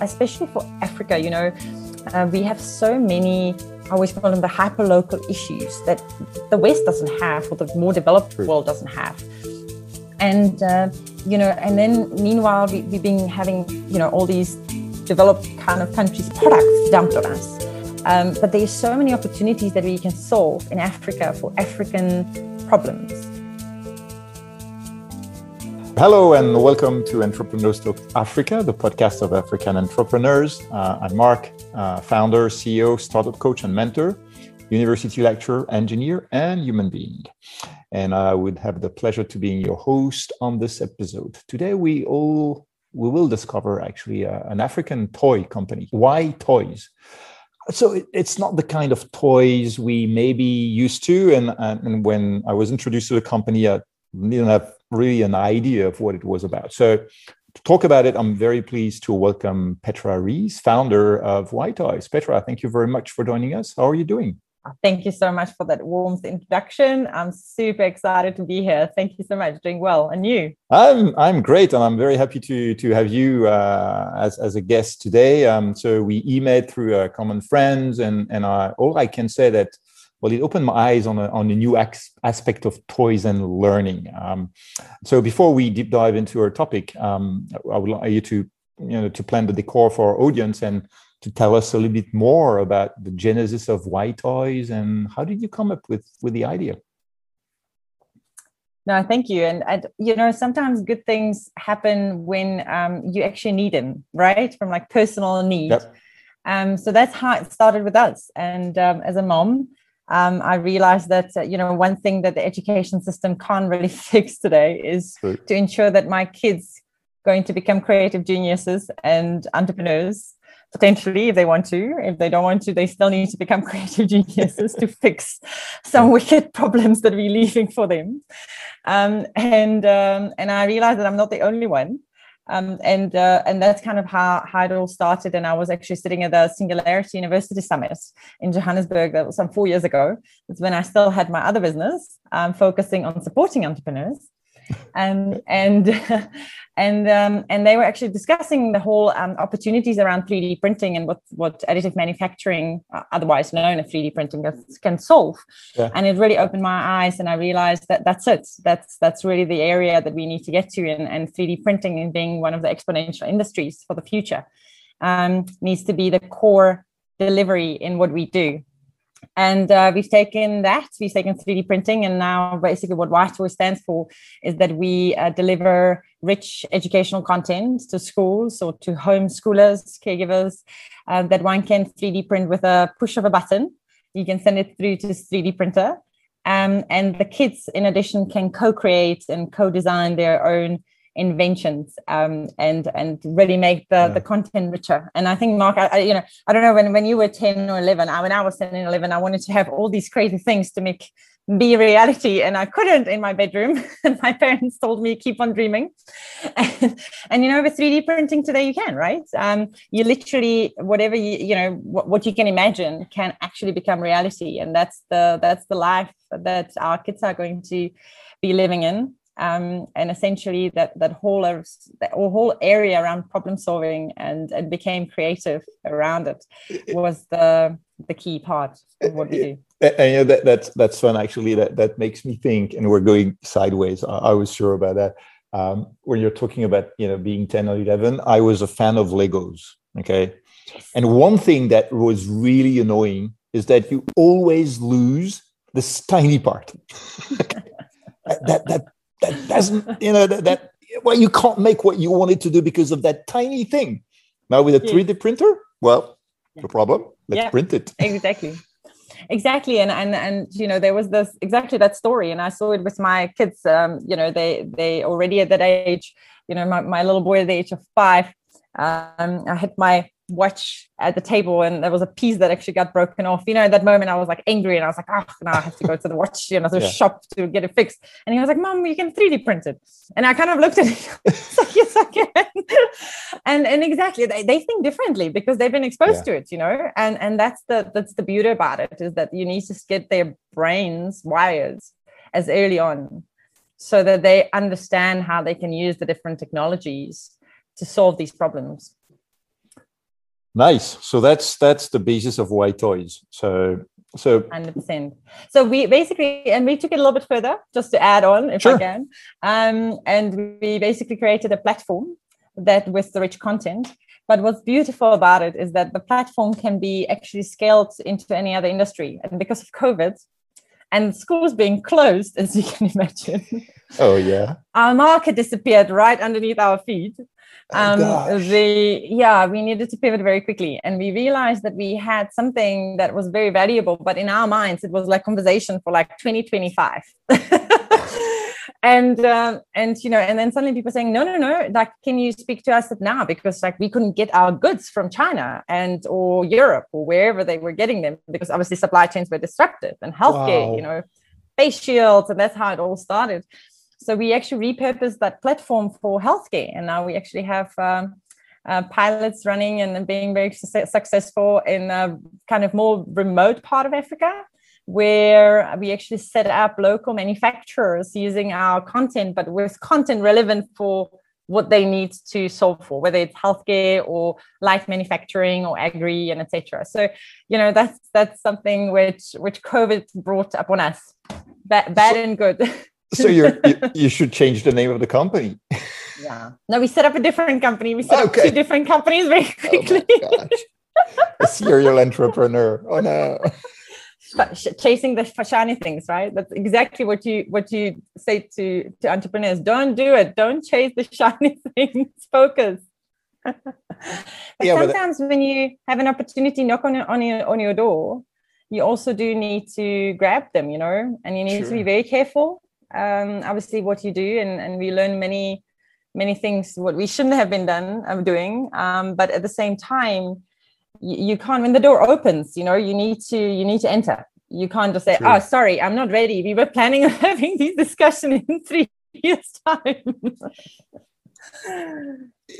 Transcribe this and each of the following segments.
especially for Africa, you know, uh, we have so many, I always call them the hyper-local issues that the West doesn't have or the more developed True. world doesn't have. And, uh, you know, and then meanwhile, we, we've been having, you know, all these developed kind of countries' products dumped on us. Um, but there's so many opportunities that we can solve in Africa for African problems. Hello and welcome to Entrepreneurs Talk Africa, the podcast of African entrepreneurs. Uh, I'm Mark, uh, founder, CEO, startup coach, and mentor, university lecturer, engineer, and human being. And I would have the pleasure to being your host on this episode. Today, we all we will discover actually uh, an African toy company. WhyToyz? So it, it's not the kind of toys we may be used to. And, and when I was introduced to the company, I didn't have really an idea of what it was about. So to talk about it, I'm very pleased to welcome Petra Rees, founder of WhyToyz. Petra, thank you very much for joining us. How are you doing? Thank you so much for that warm introduction. I'm super excited to be here. Thank you so much. Doing well, and you? I'm I'm great, and I'm very happy to to have you uh, as as a guest today. Um, so we emailed through uh, common friends, and and I, all I can say that well, it opened my eyes on a, on a new ex- aspect of toys and learning. Um, so before we deep dive into our topic, um, I would like you to you know to plan the decor for our audience and to tell us a little bit more about the genesis of WhyToyz and how did you come up with with the idea? No, thank you. And, and you know, sometimes good things happen when um, you actually need them, right? From like personal need. Yep. Um, so that's how it started with us. And um, as a mom, um, I realized that uh, you know one thing that the education system can't really fix today is right. to ensure that my kids going to become creative geniuses and entrepreneurs. Potentially if they want to. If they don't want to they still need to become creative geniuses to fix some wicked problems that we're leaving for them. Um, and um, and i realized that i'm not the only one um, and uh, and that's kind of how, how it all started. And I was actually sitting at the Singularity University Summit in Johannesburg. That was some four years ago. It's when I still had my other business, um, focusing on supporting entrepreneurs and and and um, and they were actually discussing the whole um, opportunities around 3D printing and what what additive manufacturing, uh, otherwise known as 3D printing, can solve. Yeah. And it really opened my eyes, and I realized that that's it. That's that's really the area that we need to get to, and, and 3D printing and being one of the exponential industries for the future um, needs to be the core delivery in what we do and uh, we've taken that we've taken 3d printing and now basically what WhyToyz stands for is that we uh, deliver rich educational content to schools or to homeschoolers caregivers uh, that one can 3d print with a push of a button. You can send it through to 3d printer. Um, and the kids in addition can co-create and co-design their own inventions um, and and really make the yeah. the content richer. And I think Mark, I, I, you know, I don't know when when you were ten or eleven, I, when I was ten and eleven, I wanted to have all these crazy things to make be reality and i couldn't in my bedroom and my parents told me keep on dreaming and, and you know with 3d printing today you can right um, you literally whatever you you know what, what you can imagine can actually become reality and that's the that's the life that our kids are going to be living in um, and essentially that that whole that whole area around problem solving and and became creative around it was the the key part of what we do. And, and you know, that, that's that's fun actually. That that makes me think, and we're going sideways. I, I was sure about that. Um, when you're talking about you know being 10 or 11, I was a fan of Legos. Okay, and one thing that was really annoying is that you always lose this tiny part. that that that doesn't, you know, that, that well, you can't make what you wanted to do because of that tiny thing. Now with a yeah. 3D printer, well, yeah. no problem. Let's yeah, print it. exactly. Exactly. And and and you know, there was this exactly that story. And I saw it with my kids. Um, you know, they they already at that age, you know, my, my little boy at the age of five, um, I had my watch at the table and there was a piece that actually got broken off. You know, at that moment I was like angry and I was like, oh, now I have to go to the watch, you know, the yeah. shop to get it fixed. And he was like, Mom, you can 3D print it. And I kind of looked at it, like, yes, I can. and and exactly they, they think differently because they've been exposed yeah. to it, you know. And and that's the that's the beauty about it is that you need to get their brains wired as early on so that they understand how they can use the different technologies to solve these problems Nice. So that's that's the basis of WhyToyz. So so 100%. So we basically, and we took it a little bit further just to add on if sure. I can. Um, and we basically created a platform that with the rich content. But what's beautiful about it is that the platform can be actually scaled into any other industry. And because of COVID, and schools being closed, as you can imagine. Oh yeah. Our market disappeared right underneath our feet. Oh, um, the yeah, we needed to pivot very quickly, and we realized that we had something that was very valuable, but in our minds, it was like conversation for like 2025. and um, and you know and then suddenly people saying no no no like can you speak to us now because like we couldn't get our goods from china and or europe or wherever they were getting them because obviously supply chains were disrupted and healthcare wow. you know face shields and that's how it all started so we actually repurposed that platform for healthcare and now we actually have um, uh, pilots running and being very su- successful in a kind of more remote part of africa where we actually set up local manufacturers using our content, but with content relevant for what they need to solve for, whether it's healthcare or light manufacturing or agri and etc. So, you know, that's that's something which which COVID brought upon us, bad, bad so, and good. so you you should change the name of the company. Yeah. No, we set up a different company. We set okay. up two different companies very quickly. Oh a serial entrepreneur. Oh no chasing the shiny things right that's exactly what you what you say to to entrepreneurs don't do it don't chase the shiny things focus but yeah, sometimes but when you have an opportunity knock on, on your on your door you also do need to grab them you know and you need sure. to be very careful um, obviously what you do and, and we learn many many things what we shouldn't have been done of doing. Um, but at the same time you, can't when the door opens you know you need to you need to enter. You can't just say True. oh sorry i'm not ready. We were planning on having this discussion in three years time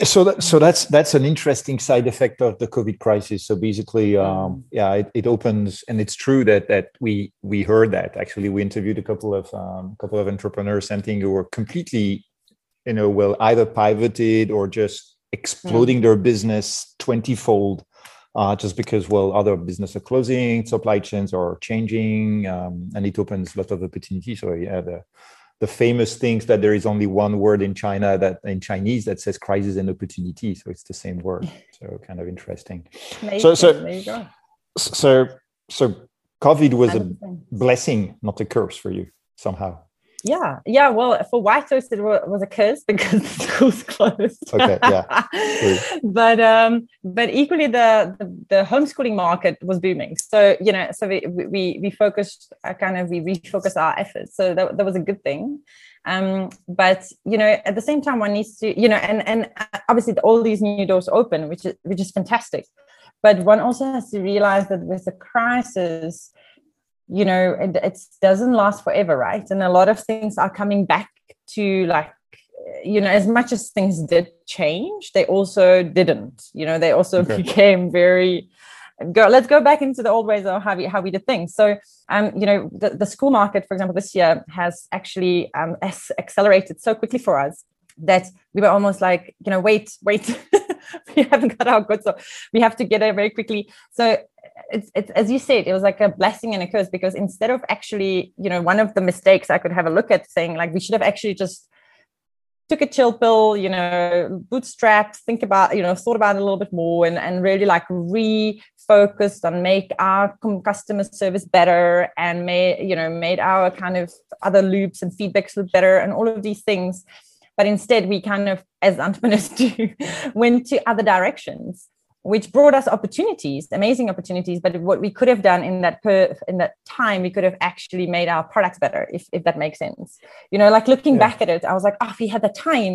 so that, so that's that's an interesting side effect of the covid crisis so basically um, mm. yeah it, it, opens and it's true that that we we heard that actually we interviewed a couple of um, couple of entrepreneurs something who were completely you know well either pivoted or just exploding mm. their business 20 fold uh, just because well other business are closing supply chains are changing um, and it opens a lot of opportunities so yeah the the famous things that there is only one word in china that in chinese that says crisis and opportunity. So it's the same word. So kind of interesting. So so so so covid was a blessing not a curse for you somehow yeah yeah well for WhyToyz it was a curse because the school's closed. Okay yeah but um but equally the, the, the homeschooling market was booming. So you know so we we we focused uh, kind of we refocused our efforts. So that, that was a good thing. Um but you know at the same time one needs to you know and and uh, obviously all these new doors open which is which is fantastic. But one also has to realize that with the crisis you know it, it doesn't last forever right? And a lot of things are coming back to like you know as much as things did change they also didn't you know they also okay. became very go let's go back into the old ways of how we how we did things. So um you know the, the school market for example this year has actually um accelerated so quickly for us that we were almost like you know wait wait we haven't got our goods so we have to get it very quickly. So it's, it's as you said it was like a blessing and a curse because instead of actually you know one of the mistakes i could have a look at saying like we should have actually just took a chill pill you know bootstrapped think about you know thought about it a little bit more and, and really like refocused on make our customer service better and made you know made our kind of other loops and feedbacks look better and all of these things. But instead we kind of as entrepreneurs do went to other directions which brought us opportunities, amazing opportunities. But what we could have done in that per, in that time, we could have actually made our products better, if if that makes sense. You know, like looking yeah. back at it, I was like, oh, if we had the time,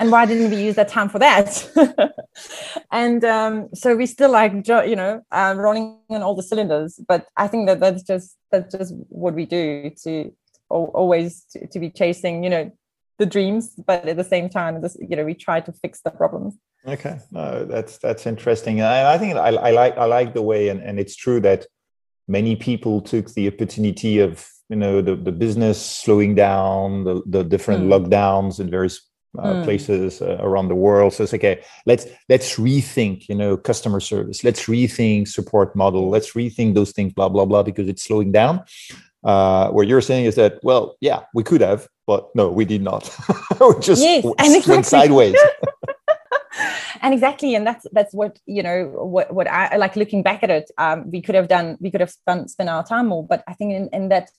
and why didn't we use that time for that? and um, so we still like you know um, running on all the cylinders. But I think that that's just that's just what we do to always to, to be chasing, you know, the dreams, but at the same time, this, you know, we try to fix the problems. Okay, no, that's that's interesting. I, I think I, I, like I like the way, and, and it's true that many people took the opportunity of you know the, the business slowing down, the, the different mm. lockdowns in various uh, mm. places uh, around the world. So it's okay. Let's let's rethink, you know, customer service. Let's rethink support model. Let's rethink those things. Blah blah blah, because it's slowing down. Uh, what you're saying is that, well, yeah, we could have, but no, we did not. we just yes, exactly. went sideways. and exactly, and that's that's what you know. What what I like looking back at it. Um, we could have done. We could have spent spent our time more. But I think in, in that,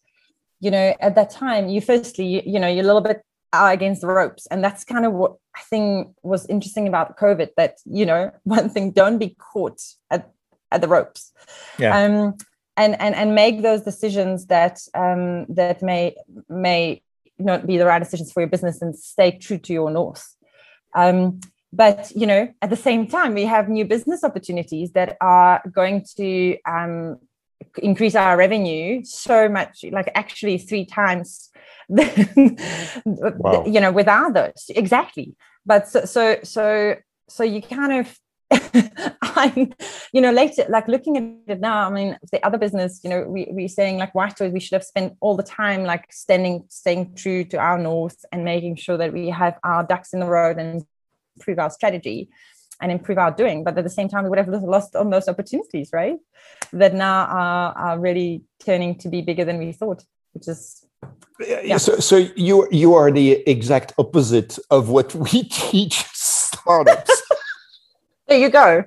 you know, at that time, you firstly, you, you know, you're a little bit against the ropes, and that's kind of what I think was interesting about COVID. That you know, one thing, don't be caught at at the ropes. Yeah. Um, and and and make those decisions that um, that may may not be the right decisions for your business and stay true to your north. Um, but you know, at the same time, we have new business opportunities that are going to um, increase our revenue so much, like actually three times. wow. You know, without those, exactly. But so so so so you kind of I'm, you know, later, like looking at it now, I mean, the other business, you know, we, we're saying like WhyToyz, we should have spent all the time like standing, staying true to our north and making sure that we have our ducks in the road and improve our strategy and improve our doing. But at the same time, we would have lost on those opportunities, right? That now are, are really turning to be bigger than we thought, which is yeah. So, so you you are the exact opposite of what we teach startups. there you go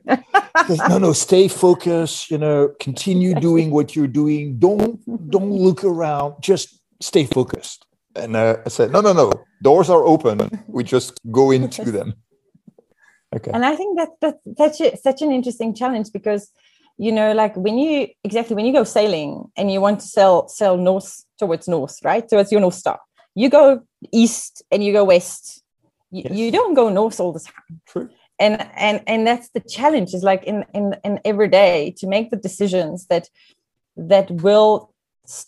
no no stay focused you know continue doing what you're doing don't don't look around just stay focused and uh, i said no no no doors are open we just go into them okay. And i think that that's such a, such an interesting challenge because you know like when you exactly when you go sailing and you want to sell sell north towards north right? So it's your north star. You go east and you go west. You, yes. you don't go north all the time. True. And and and that's the challenge is like in in in every day to make the decisions that that will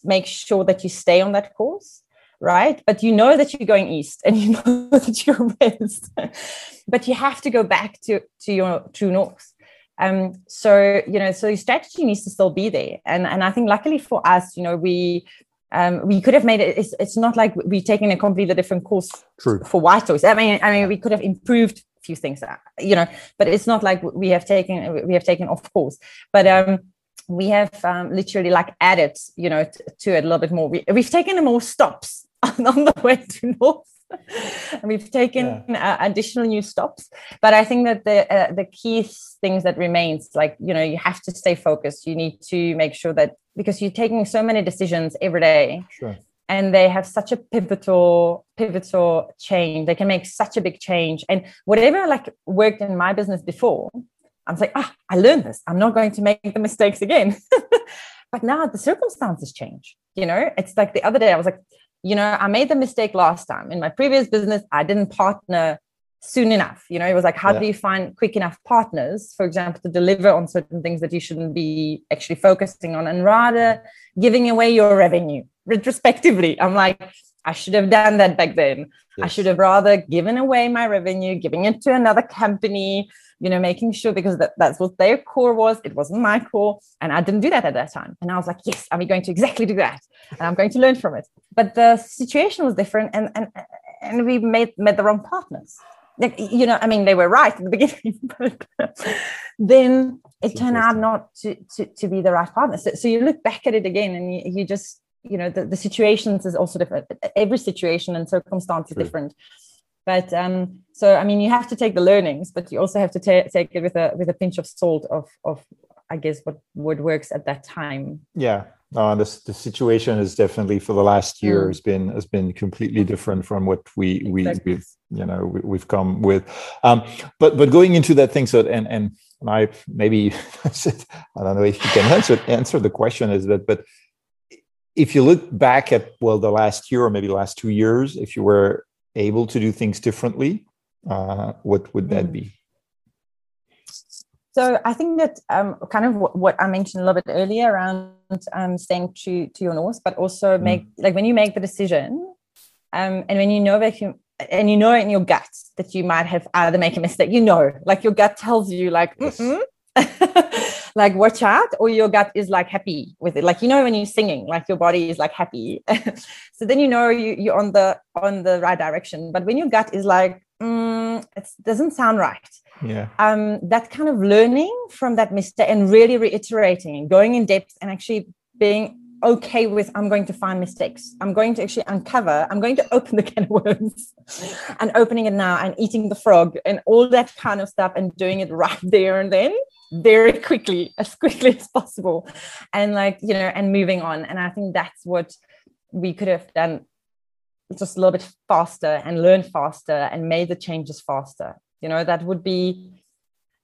make sure that you stay on that course right but you know that you're going east and you know that you're west but you have to go back to to your true north um so you know so your strategy needs to still be there and and i think luckily for us you know we um, we could have made it. It's, it's not like we're taking a completely different course True. for WhyToyz. I mean, I mean, we could have improved a few things you know but it's not like we have taken we have taken off course but um we have um, literally like added you know t- to it a little bit more we, we've taken more stops on the way to north. And we've taken yeah. uh, additional new stops. But i think that the uh, the key things that remains like you know you have to stay focused. You need to make sure that because you're taking so many decisions every day. Sure. And they have such a pivotal pivotal change. They can make such a big change. And whatever like worked in my business before i'm like ah i learned this. I'm not going to make the mistakes again. But now the circumstances change you know? It's like the other day i was like you know i made the mistake last time. In my previous business i didn't partner soon enough. You know it was like how yeah. do you find quick enough partners for example to deliver on certain things that you shouldn't be actually focusing on? And rather giving away your revenue retrospectively. I'm like i should have done that back then. Yes. i should have rather given away my revenue giving it to another company you know making sure because that, that's what their core was. It wasn't my core. And i didn't do that at that time. And i was like yes i'm going to exactly do that. And i'm going to learn from it. But the situation was different and and and we made met the wrong partners. Like you know i mean they were right at the beginning but then it turned out not to, to to be the right partner. So, so you look back at it again and you, you just you know the, the situations is also different. Every situation and circumstance is different. But um so i mean you have to take the learnings but you also have to ta- take it with a with a pinch of salt of of i guess what what works at that time. Yeah. Uh, this the situation is definitely for the last year mm. has been has been completely different from what we we exactly. we've you know we, have come with. Um but but going into that thing so and and I maybe I don't know if you can answer answer the question is that but if you look back at well the last year or maybe the last two years if you were able to do things differently uh, what would that be so i think that um, kind of what, what, i mentioned a little bit earlier around um, staying true to your north but also mm. make mm. like when you make the decision um, and when you know that you and you know in your gut that you might have either make a mistake you know like your gut tells you like yes. like watch out or your gut is like happy with it like you know when you're singing like your body is like happy so then you know you, you're on the on the right direction but when your gut is like mm, it doesn't sound right. Yeah. Um, that kind of learning from that mistake and really reiterating and going in depth and actually being okay with I'm going to find mistakes. I'm going to actually uncover, I'm going to open the can of worms and opening it now and eating the frog and all that kind of stuff and doing it right there and then very quickly, as quickly as possible. And like, you know, and moving on. And I think that's what we could have done just a little bit faster and learn faster and made the changes faster. You know, that would be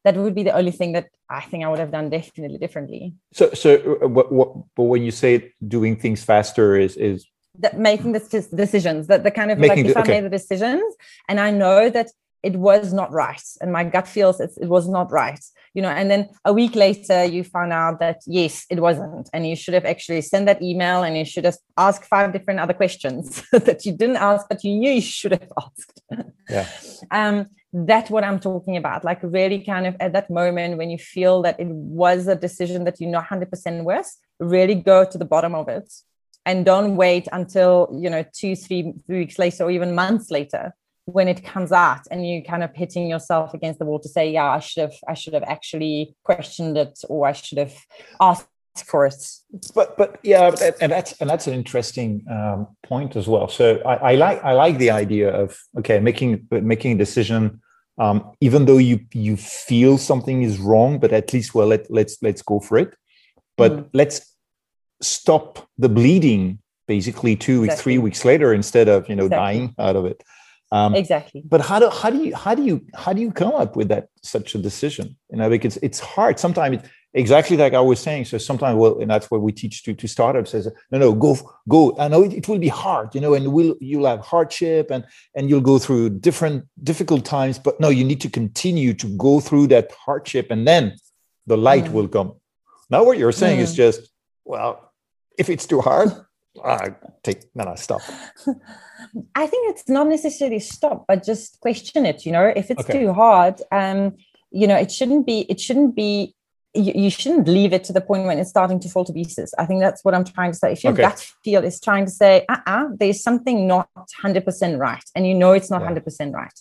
that would be the only thing that I think I would have done definitely differently. So, so uh, what, what, but when you say doing things faster is is that making the decisions that the kind of making like if the, okay. I made the decisions and I know that it was not right. And my gut feels it, it was not right you know and then a week later you found out that yes it wasn't. And you should have actually sent that email and you should have asked five different other questions that you didn't ask but you knew you should have asked. Yeah. Um that's what i'm talking about like really kind of at that moment when you feel that it was a decision that you know 100% was really go to the bottom of it and don't wait until you know two three weeks later or even months later when it comes out and you kind of hitting yourself against the wall to say yeah i should have i should have actually questioned it or i should have asked for it but but yeah and that's and that's an interesting um, point as well so I, I, like i like the idea of okay making making a decision um, even though you you feel something is wrong but at least well let, let's let's go for it but mm. let's stop the bleeding basically two weeks exactly. three weeks later instead of you know exactly. dying out of it um, exactly. But how do how do you how do you how do you come up with that such a decision? You know, because it's hard. Sometimes exactly like I was saying. So sometimes, well, and that's what we teach to to startups is no, no, go go. I know it, it will be hard, you know, and will you'll have hardship and and you'll go through different difficult times. But no, you need to continue to go through that hardship, and then the light mm. will come. Now, what you're saying mm. is just well, if it's too hard, I take no, no, stop. I think it's not necessarily stop, but just question it. You know, if it's okay. too hard, um, you know, it shouldn't be. It shouldn't be. You, you, shouldn't leave it to the point when it's starting to fall to pieces. I think that's what I'm trying to say. If your okay. gut feel is trying to say, uh, uh-uh, there's something not hundred percent right, and you know it's not 100% right.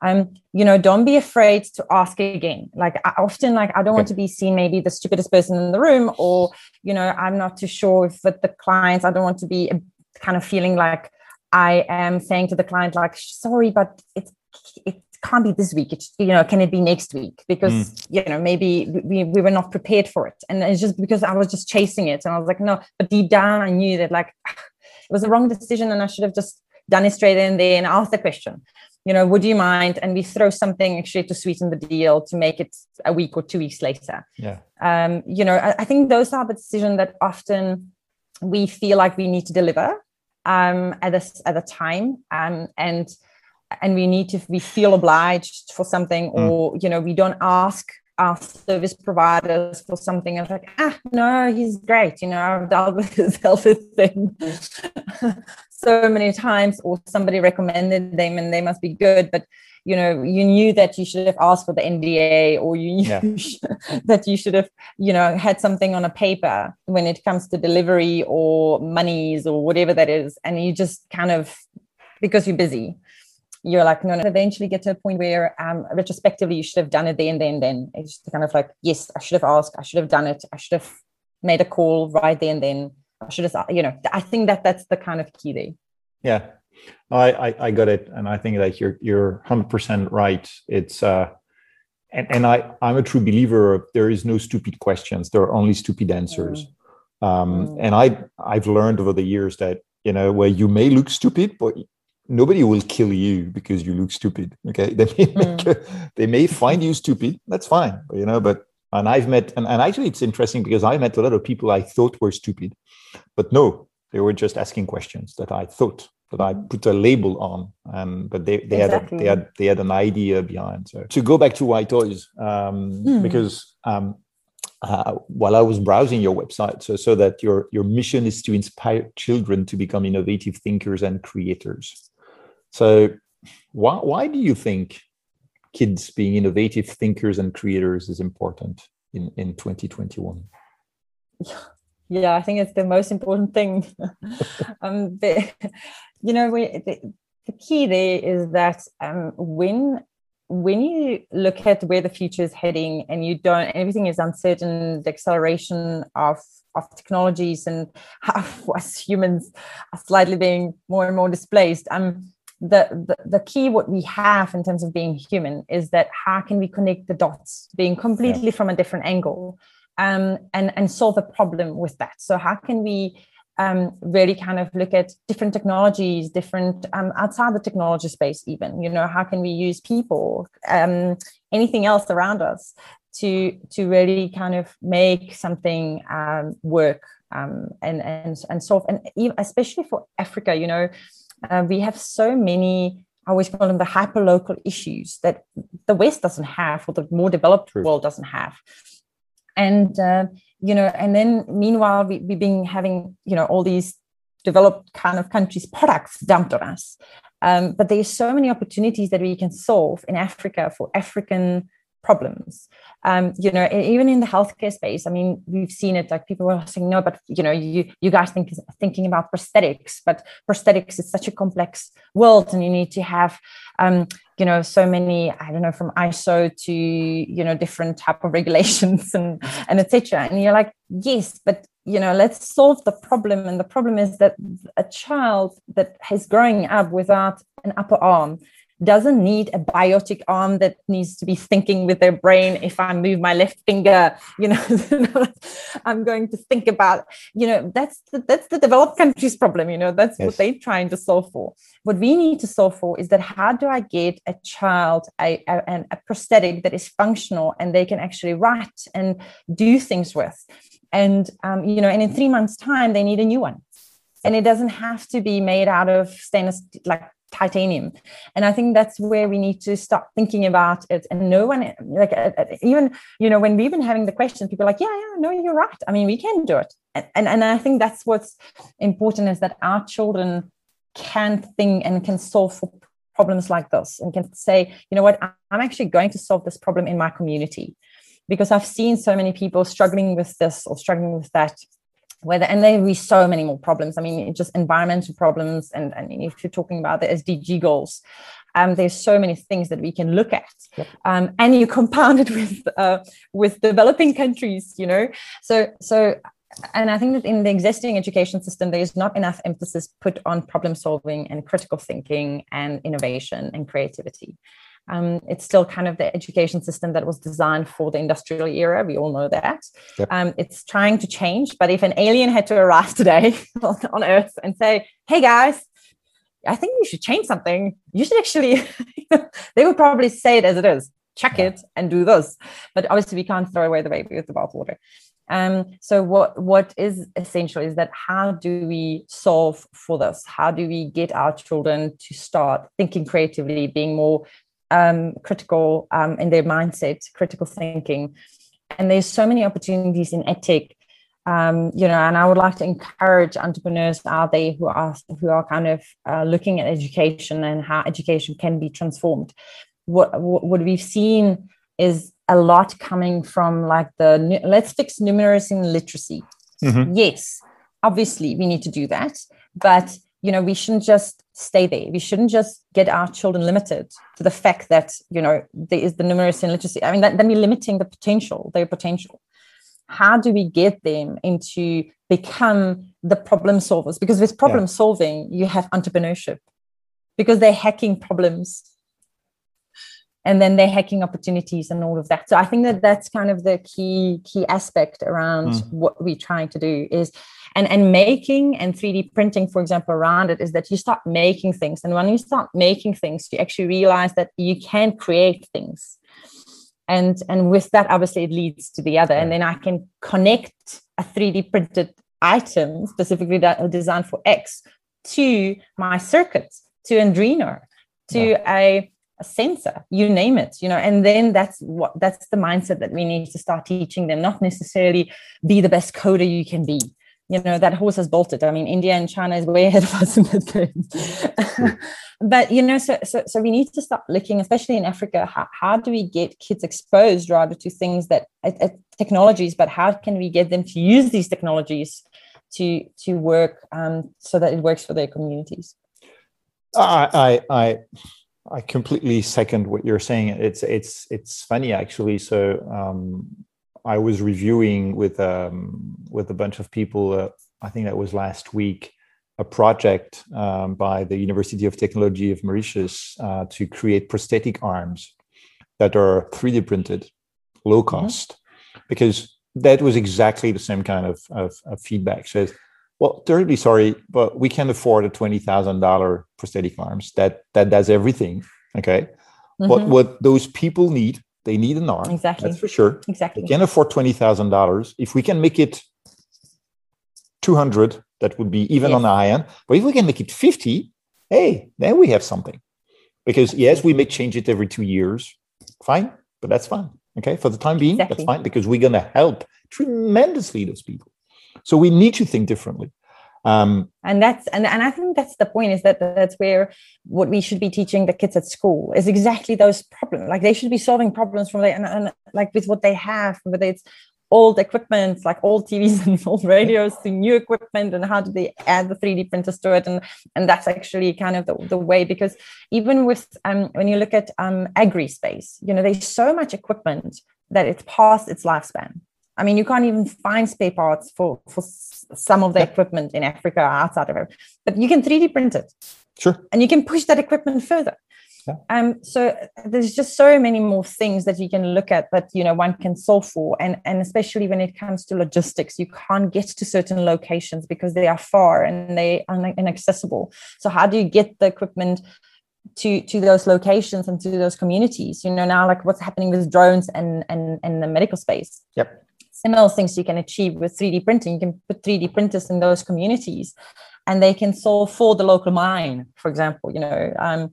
Um, you know, don't be afraid to ask again. Like I often, like I don't okay. want to be seen maybe the stupidest person in the room, or you know, I'm not too sure if with the clients, I don't want to be kind of feeling like I am saying to the client, like, sorry, but it's it can't be this week. It's, you know, can it be next week? Because mm. you know, maybe we, we were not prepared for it. And it's just because I was just chasing it. And I was like, no, but deep down I knew that like it was the wrong decision and I should have just done it straight in there and asked the question. You know, would you mind? And we throw something actually to sweeten the deal to make it a week or two weeks later. Yeah. Um, you know, I, I think those are the decisions that often we feel like we need to deliver um, at this at a time, um, and and we need to we feel obliged for something, mm. or you know we don't ask our service providers for something. and like, ah, no, he's great. You know, I've dealt with his health thing so many times, or somebody recommended them and they must be good, but you know you knew that you should have asked for the nda or you knew yeah. that you should have you know had something on a paper when it comes to delivery or monies or whatever that is and you just kind of because you're busy you're like no, no. Eventually get to a point where um retrospectively you should have done it then then then. It's just kind of like yes i should have asked i should have done it i should have made a call right then then should just you know i think that that's the kind of key there yeah I, I, I got it, and I think that you're you're hundred percent right. It's uh, and and I I'm a true believer of there is no stupid questions. There are only stupid answers. Mm. Um, mm. And I I've learned over the years that you know where you may look stupid, but nobody will kill you because you look stupid. Okay, they may mm. a, they may find you stupid. That's fine, you know. But and I've met and, and actually it's interesting because I met a lot of people I thought were stupid, but no, they were just asking questions that I thought that I put a label on, um, but they, they exactly. had a, they had they had an idea behind. So to go back to WhyToyz, um, mm. because um, uh, while I was browsing your website, so so that your your mission is to inspire children to become innovative thinkers and creators. So why why do you think kids being innovative thinkers and creators is important in in 2021? yeah i think it's the most important thing um the, you know we the, the key there is that um, when when you look at where the future is heading and you don't everything is uncertain the acceleration of of technologies and how us humans are slightly being more and more displaced um the, the the key what we have in terms of being human is that how can we connect the dots being completely yeah. from a different angle um and and solve a problem with that so how can we um, really kind of look at different technologies, different um, outside the technology space, even. You know, how can we use people, um, anything else around us, to to really kind of make something um, work um, and and and solve, and especially for Africa. You know, uh, we have so many. I always call them the hyper local issues that the West doesn't have, or the more developed True. world doesn't have, and. Uh, you know and then meanwhile we, we've been having you know all these developed kind of countries products dumped on us um, but there's so many opportunities that we can solve in africa for african problems. Um, you know even in the healthcare space i mean we've seen it like people were saying no but you know you you guys think thinking about prosthetics but prosthetics is such a complex world and you need to have um, you know so many i don't know from iso to you know different type of regulations and and etc and you're like yes but you know let's solve the problem. And the problem is that a child that is growing up without an upper arm doesn't need a bionic arm that needs to be thinking with their brain. If i move my left finger you know i'm going to think about you know that's the, that's the developed countries problem you know that's yes. what they're trying to solve for. What we need to solve for is that how do i get a child a, a, a prosthetic that is functional and they can actually write and do things with? And um, you know and in three months time they need a new one. And it doesn't have to be made out of stainless like titanium. And i think that's where we need to start thinking about it and no one like uh, uh, even you know when we've been having the question people are like yeah yeah no you're right. I mean we can do it. And, and and i think that's what's important is that our children can think and can solve for problems like this and can say you know what? I'm actually going to solve this problem in my community. Because i've seen so many people struggling with this or struggling with that whether and there will be so many more problems. I mean just environmental problems and, and if you're talking about the sdg goals um, there's so many things that we can look at yep. um, and you compound it with uh, with developing countries you know? So so and i think that in the existing education system there is not enough emphasis put on problem solving and critical thinking and innovation and creativity um, it's still kind of the education system that was designed for the industrial era. We all know that. Yep. Um, it's trying to change. But if an alien had to arrive today on Earth and say, hey guys, I think you should change something, you should actually, they would probably say it as it is check it and do this. But obviously, we can't throw away the baby with the bathwater. Um, so what what is essential is that how do we solve for this? How do we get our children to start thinking creatively, being more um, critical um, in their mindset, critical thinking. And there's so many opportunities in edtech, um, you know, and I would like to encourage entrepreneurs out there who are who are kind of uh, looking at education and how education can be transformed. What what we've seen is a lot coming from like the let's fix numeracy and literacy. Mm-hmm. Yes, obviously we need to do that, but you know we shouldn't just stay there. We shouldn't just get our children limited to the fact that you know there is the numeracy and literacy. I mean that, then we're limiting the potential their potential. How do we get them into become the problem solvers? Because with problem yeah. solving you have entrepreneurship. Because they're hacking problems. And then they're hacking opportunities and all of that. So i think that that's kind of the key key aspect around mm. what we're trying to do is and and making and 3d printing for example around it is that you start making things. And when you start making things you actually realize that you can create things. And and with that obviously it leads to the other. And then i can connect a 3d printed item specifically that designed for x to my circuits to an Arduino, to yeah. a, a sensor, you name it, you know, and then that's what that's the mindset that we need to start teaching them, not necessarily be the best coder you can be you know that horse has bolted i mean india and china is way ahead of us in that game but you know so, so so we need to start looking especially in africa how, how do we get kids exposed rather to things that uh, technologies but how can we get them to use these technologies to to work um, so that it works for their communities I, I, I completely second what you're saying. It's it's it's funny actually. So um, I was reviewing with um, with a bunch of people. Uh, I think that was last week. A project um, by the University of Technology of Mauritius uh, to create prosthetic arms that are 3D printed, low mm-hmm. cost, mm-hmm. because that was exactly the same kind of, of, of feedback. Says, well, terribly sorry, but we can't afford a twenty thousand dollar prosthetic arms that that does everything. Okay, mm-hmm. but what those people need, they need an arm. Exactly, that's for sure. Exactly, they can afford twenty thousand dollars. If we can make it two hundred, that would be even yes. on the high end. But if we can make it fifty, hey, then we have something. Because yes, we may change it every two years. Fine, but that's fine. Okay, for the time being, exactly. that's fine because we're going to help tremendously those people. So we need to think differently. Um, and that's and, and I think that's the point is that that's where what we should be teaching the kids at school is exactly those problems. Like they should be solving problems from like and, and like with what they have, whether it's old equipment like old TVs and old radios to new equipment and how do they add the 3D printers to it and and that's actually kind of the, the way because even with um, when you look at um, agri space you know there's so much equipment that it's past its lifespan I mean, you can't even find spare parts for, for some of the equipment in Africa outside of it, but you can 3D print it. Sure. And you can push that equipment further. Yeah. Um, so there's just so many more things that you can look at that you know one can solve for, and and especially when it comes to logistics, you can't get to certain locations because they are far and they are inaccessible. So how do you get the equipment to to those locations and to those communities? You know now like what's happening with drones and and and the medical space. Yep similar things you can achieve with 3D printing. You can put 3D printers in those communities and they can solve for the local mine, for example, you know, um,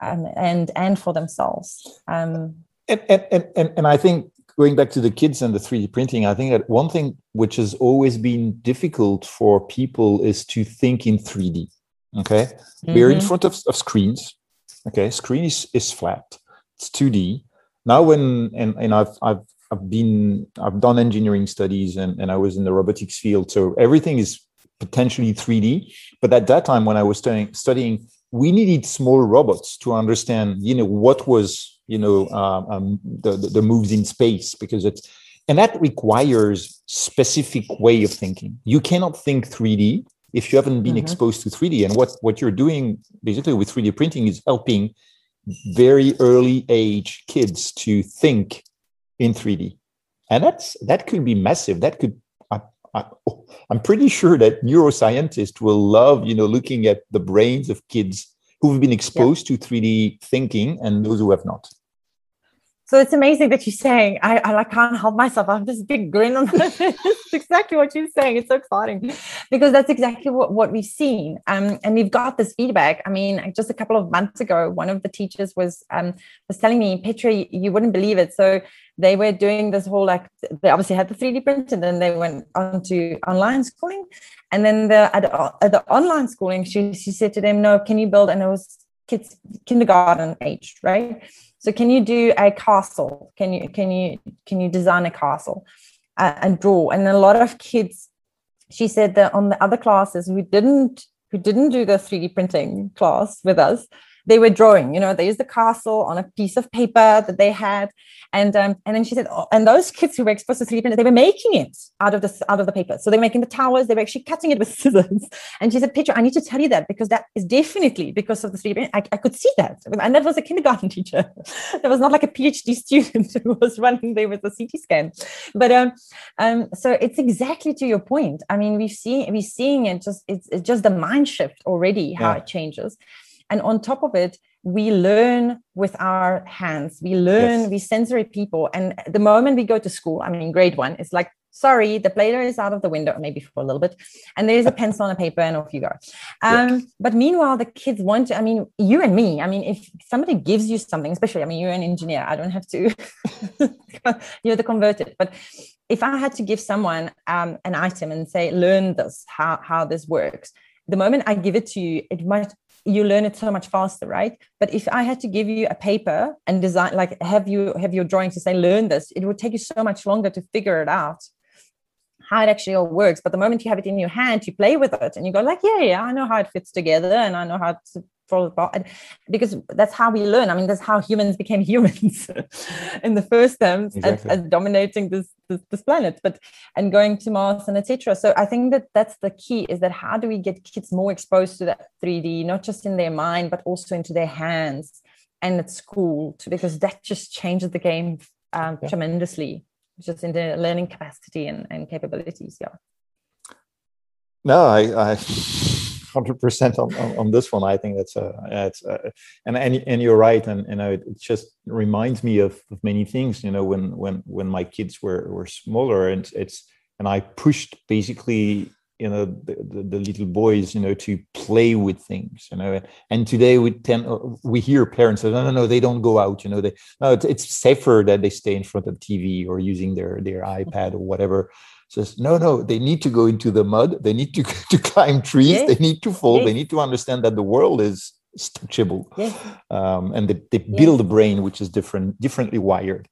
um, and and for themselves. Um, and, and, and, and I think going back to the kids and the 3D printing, I think that one thing which has always been difficult for people is to think in 3D. Okay. Mm-hmm. We're in mm-hmm. front of, of screens. Okay. Screen is, is flat. It's 2D. Now when and, and I've I've I've been I've done engineering studies and, and I was in the robotics field. So everything is potentially 3D. But at that time when I was studying studying, we needed small robots to understand, you know, what was, you know, um, um, the, the, the moves in space because it's and that requires specific way of thinking. You cannot think 3D if you haven't been mm-hmm. exposed to 3D. And what what you're doing basically with 3D printing is helping very early age kids to think in 3D. And that's that could be massive. That could I, I, oh, I'm pretty sure that neuroscientists will love, you know, looking at the brains of kids who've been exposed yeah. to 3D thinking and those who have not. So it's amazing that you're saying, I, I can't help myself. I have this big grin on my face. exactly what you're saying. It's so exciting because that's exactly what, what we've seen. Um, and we've got this feedback. I mean, just a couple of months ago, one of the teachers was um, was telling me, Petra, you wouldn't believe it. So they were doing this whole like they obviously had the 3D print and then they went on to online schooling. And then the at, at the online schooling, she she said to them, No, can you build? And it was kids kindergarten age, right? So can you do a castle? Can you can you can you design a castle uh, and draw? And a lot of kids, she said that on the other classes who didn't who didn't do the 3D printing class with us, they were drawing. You know, they used the castle on a piece of paper that they had, and um, and then she said, oh, and those kids who were exposed to 3D printers, they were making it out of the out of the paper. So they were making the towers. They were actually cutting it with scissors. And she said, Petra, I need to tell you that because that is definitely because of the 3D. I, I could see that, and that was a kindergarten teacher. there was not like a PhD student who was running there with a CT scan. But um, um, so it's exactly to your point. I mean, we've seen we're seeing it just it's, it's just the mind shift already how yeah. it changes. And on top of it, we learn with our hands. We learn yes. we sensory people. And the moment we go to school i mean grade one it's like sorry the plater is out of the window maybe for a little bit. And there's a pencil and a paper and off you go. Um, yeah. but meanwhile the kids want to i mean you and me i mean if somebody gives you something especially i mean you're an engineer i don't have to you're the converted. But if i had to give someone um, an item and say learn this how, how this works the moment I give it to you, it might you learn it so much faster right? But if i had to give you a paper and design like have you have your drawings to say learn this it would take you so much longer to figure it out how it actually all works. But the moment you have it in your hand you play with it and you go like yeah yeah i know how it fits together and i know how to apart because that's how we learn. I mean that's how humans became humans in the first terms exactly. as, as, dominating this, this, this planet. But and going to mars and etc so i think that that's the key is that how do we get kids more exposed to that 3d not just in their mind but also into their hands and at school? Too, because that just changes the game um, yeah. tremendously just in the learning capacity and, and capabilities yeah. No i i 100% on, on, on, this one. I think that's a it's a, and, and and you're right. And you know it, it just reminds me of, of many things you know when when when my kids were were smaller and it's and i pushed basically you know the, the, the, little boys you know to play with things you know. And today we tend we hear parents say no no no they don't go out you know. They no it's, it's safer that they stay in front of tv or using their their ipad or whatever says no no they need to go into the mud they need to to climb trees yes. they need to fall yes. they need to understand that the world is touchable yes. um, and they, they build a brain which is different differently wired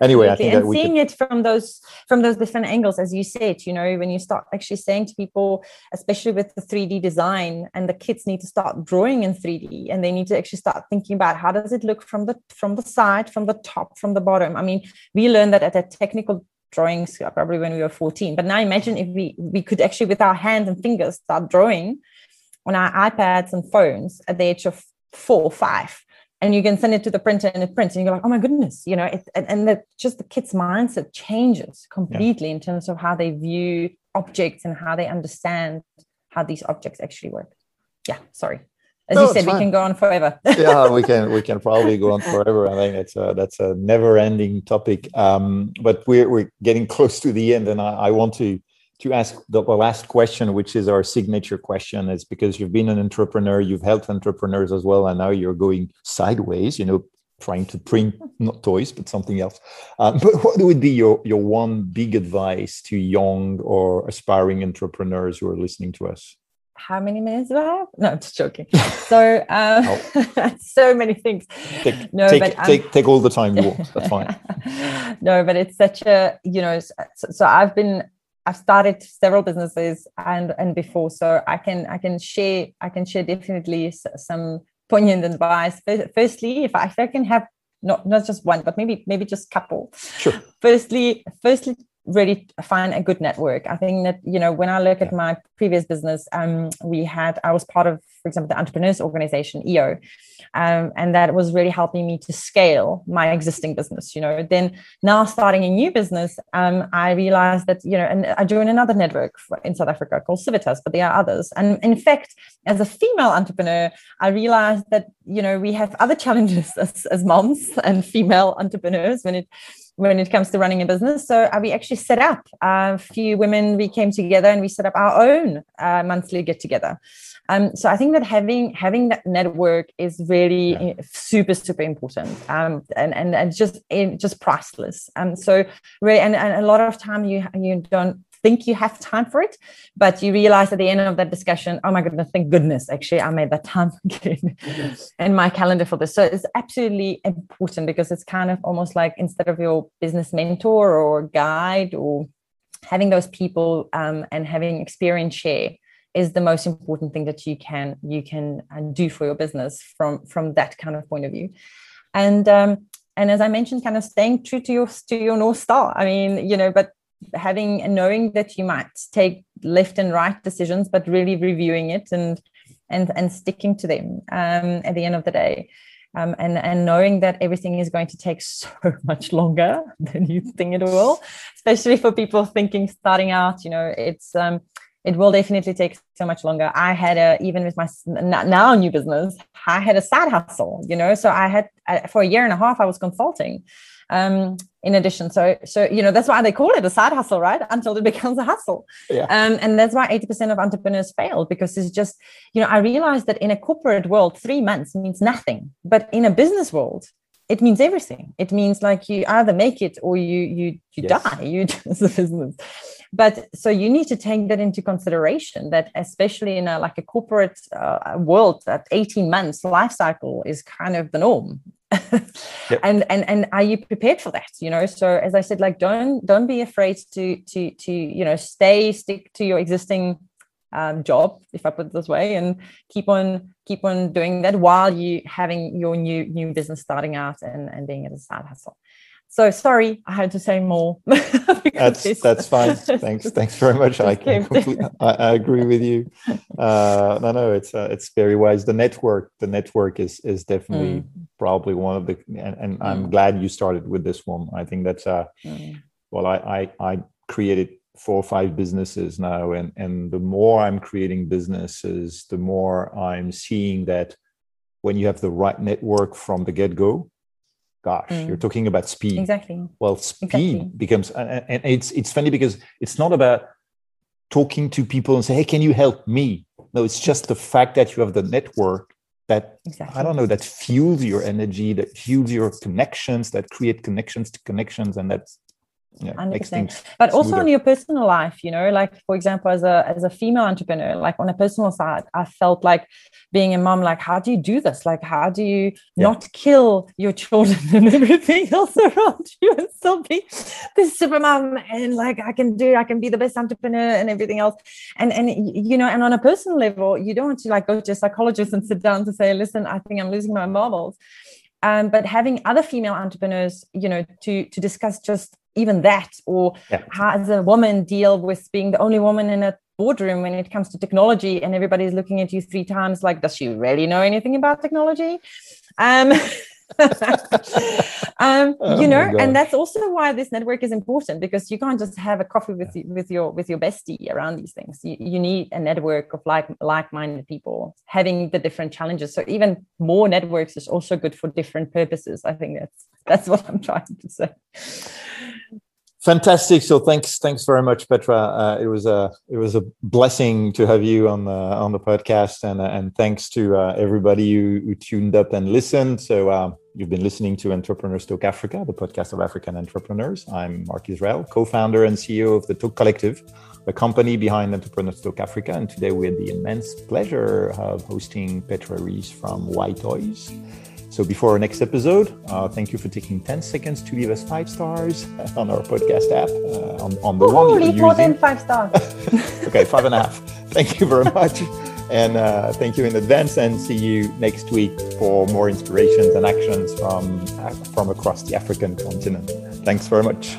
anyway, I think and seeing could... it from those from those different angles, as you said, you know, when you start actually saying to people, especially with the 3D design, and the kids need to start drawing in 3D, and they need to actually start thinking about how does it look from the from the side, from the top, from the bottom. I mean, we learned that at a technical drawings probably when we were 14 but now imagine if we we could actually with our hands and fingers start drawing on our ipads and phones at the age of four or five. And you can send it to the printer and it prints and you're like oh my goodness you know it, and, and that just the kids mindset changes completely yeah. in terms of how they view objects and how they understand how these objects actually work. Yeah sorry as no, you said we can go on forever. Yeah we can we can probably go on forever. I think it's a that's a never ending topic. Um, but we're, we're getting close to the end and I, I want to to ask the last question, which is our signature question, is because you've been an entrepreneur, you've helped entrepreneurs as well, and now you're going sideways, you know, trying to print not toys, but something else. Um, but what would be your, your one big advice to young or aspiring entrepreneurs who are listening to us? How many minutes do I have? No, I'm just joking. So, um, oh. so many things. Take, no, take, but take, take all the time you want. That's fine. no, but it's such a, you know, so, so I've been I've started several businesses and and before, so I can I can share I can share definitely some poignant advice. Firstly, if I, if I can have not not just one, but maybe maybe just couple. Sure. Firstly, firstly, really find a good network. I think that you know when I look at my previous business, um, we had I was part of, for example, the entrepreneurs organization EO, um, and that was really helping me to scale my existing business. You know, then now starting a new business, um, I realized that you know, and I joined another network in South Africa called Civitas, but there are others. And in fact, as a female entrepreneur, I realized that you know we have other challenges as, as moms and female entrepreneurs when it when it comes to running a business. So uh, we actually set up uh, a few women. We came together and we set up our own uh, monthly get together. Um, so I think that having having that network is really yeah. super super important, um, and and and just just priceless. And um, so really, and, and a lot of time you you don't think you have time for it, but you realize at the end of that discussion, oh my goodness, thank goodness, actually, I made that time again yes. in my calendar for this. So it's absolutely important because it's kind of almost like instead of your business mentor or guide or having those people um, and having experience share is the most important thing that you can you can uh, do for your business from from that kind of point of view and um, and as i mentioned kind of staying true to your to your north star i mean you know but having and knowing that you might take left and right decisions but really reviewing it and and and sticking to them um, at the end of the day. Um, and and knowing that everything is going to take so much longer than you think it will especially for people thinking starting out you know it's um it will definitely take so much longer. I had a even with my now new business i had a side hustle you know so i had uh, for a year and a half i was consulting um, in addition. So, so you know that's why they call it a side hustle, right? Until it becomes a hustle. Yeah. Um, and that's why eighty percent of entrepreneurs fail because it's just you know I realized that in a corporate world, three months means nothing, but in a business world, it means everything. It means like you either make it or you you you yes. die. You as a business. But so you need to take that into consideration. That especially in a like a corporate uh, world, that eighteen months life cycle is kind of the norm. Yep. and and and are you prepared for that you know so as i said like don't don't be afraid to to to you know stay stick to your existing um, job, if I put it this way, and keep on keep on doing that while you having your new new business starting out and, and being at a side hustle. So sorry, I had to say more. that's that's fine. Thanks, thanks very much. I, I, I agree with you. Uh, no, no, it's uh, it's very wise. The network, the network is is definitely mm. probably one of the, and, and mm. I'm glad you started with this one. I think that's uh, mm. well, I I I created four or five businesses now, and and the more I'm creating businesses, the more I'm seeing that when you have the right network from the get go gosh mm. you're talking about speed exactly well speed exactly. becomes and it's it's funny because it's not about talking to people and say hey can you help me no it's just the fact that you have the network that exactly. i don't know that fuels your energy that fuels your connections that create connections to connections and that's yeah, 100%. but also on your personal life you know like for example as a as a female entrepreneur like on a personal side i felt like being a mom like how do you do this? Like how do you yeah. not kill your children and everything else around you and still be the super mom and like i can do i can be the best entrepreneur and everything else? And and you know and on a personal level you don't want to like go to a psychologist and sit down to say listen i think i'm losing my marbles. Um, but having other female entrepreneurs you know to to discuss just even that or yeah. how does a woman deal with being the only woman in a boardroom when it comes to technology and everybody's looking at you three times like does she really know anything about technology um, um, oh you know and that's also why this network is important because you can't just have a coffee with with your with your bestie around these things. You, you need a network of like like-minded people having the different challenges. So even more networks is also good for different purposes. I think that's that's what i'm trying to say Fantastic. So thanks, thanks very much, Petra. Uh, it was a it was a blessing to have you on the on the podcast, and uh, and thanks to uh, everybody who, who, tuned up and listened. So um, you've been listening to Entrepreneurs Talk Africa, the podcast of African entrepreneurs. I'm Mark Israel, co-founder and CEO of the Talk Collective, the company behind Entrepreneurs Talk Africa. And today we had the immense pleasure of hosting Petra Rees from WhyToyz. So before our next episode, uh, thank you for taking 10 seconds to leave us five stars on our podcast app uh, on, on the Ooh, one more than five stars. okay, five and a half. Thank you very much. And uh, thank you in advance and see you next week for more inspirations and actions from, from across the African continent. Thanks very much.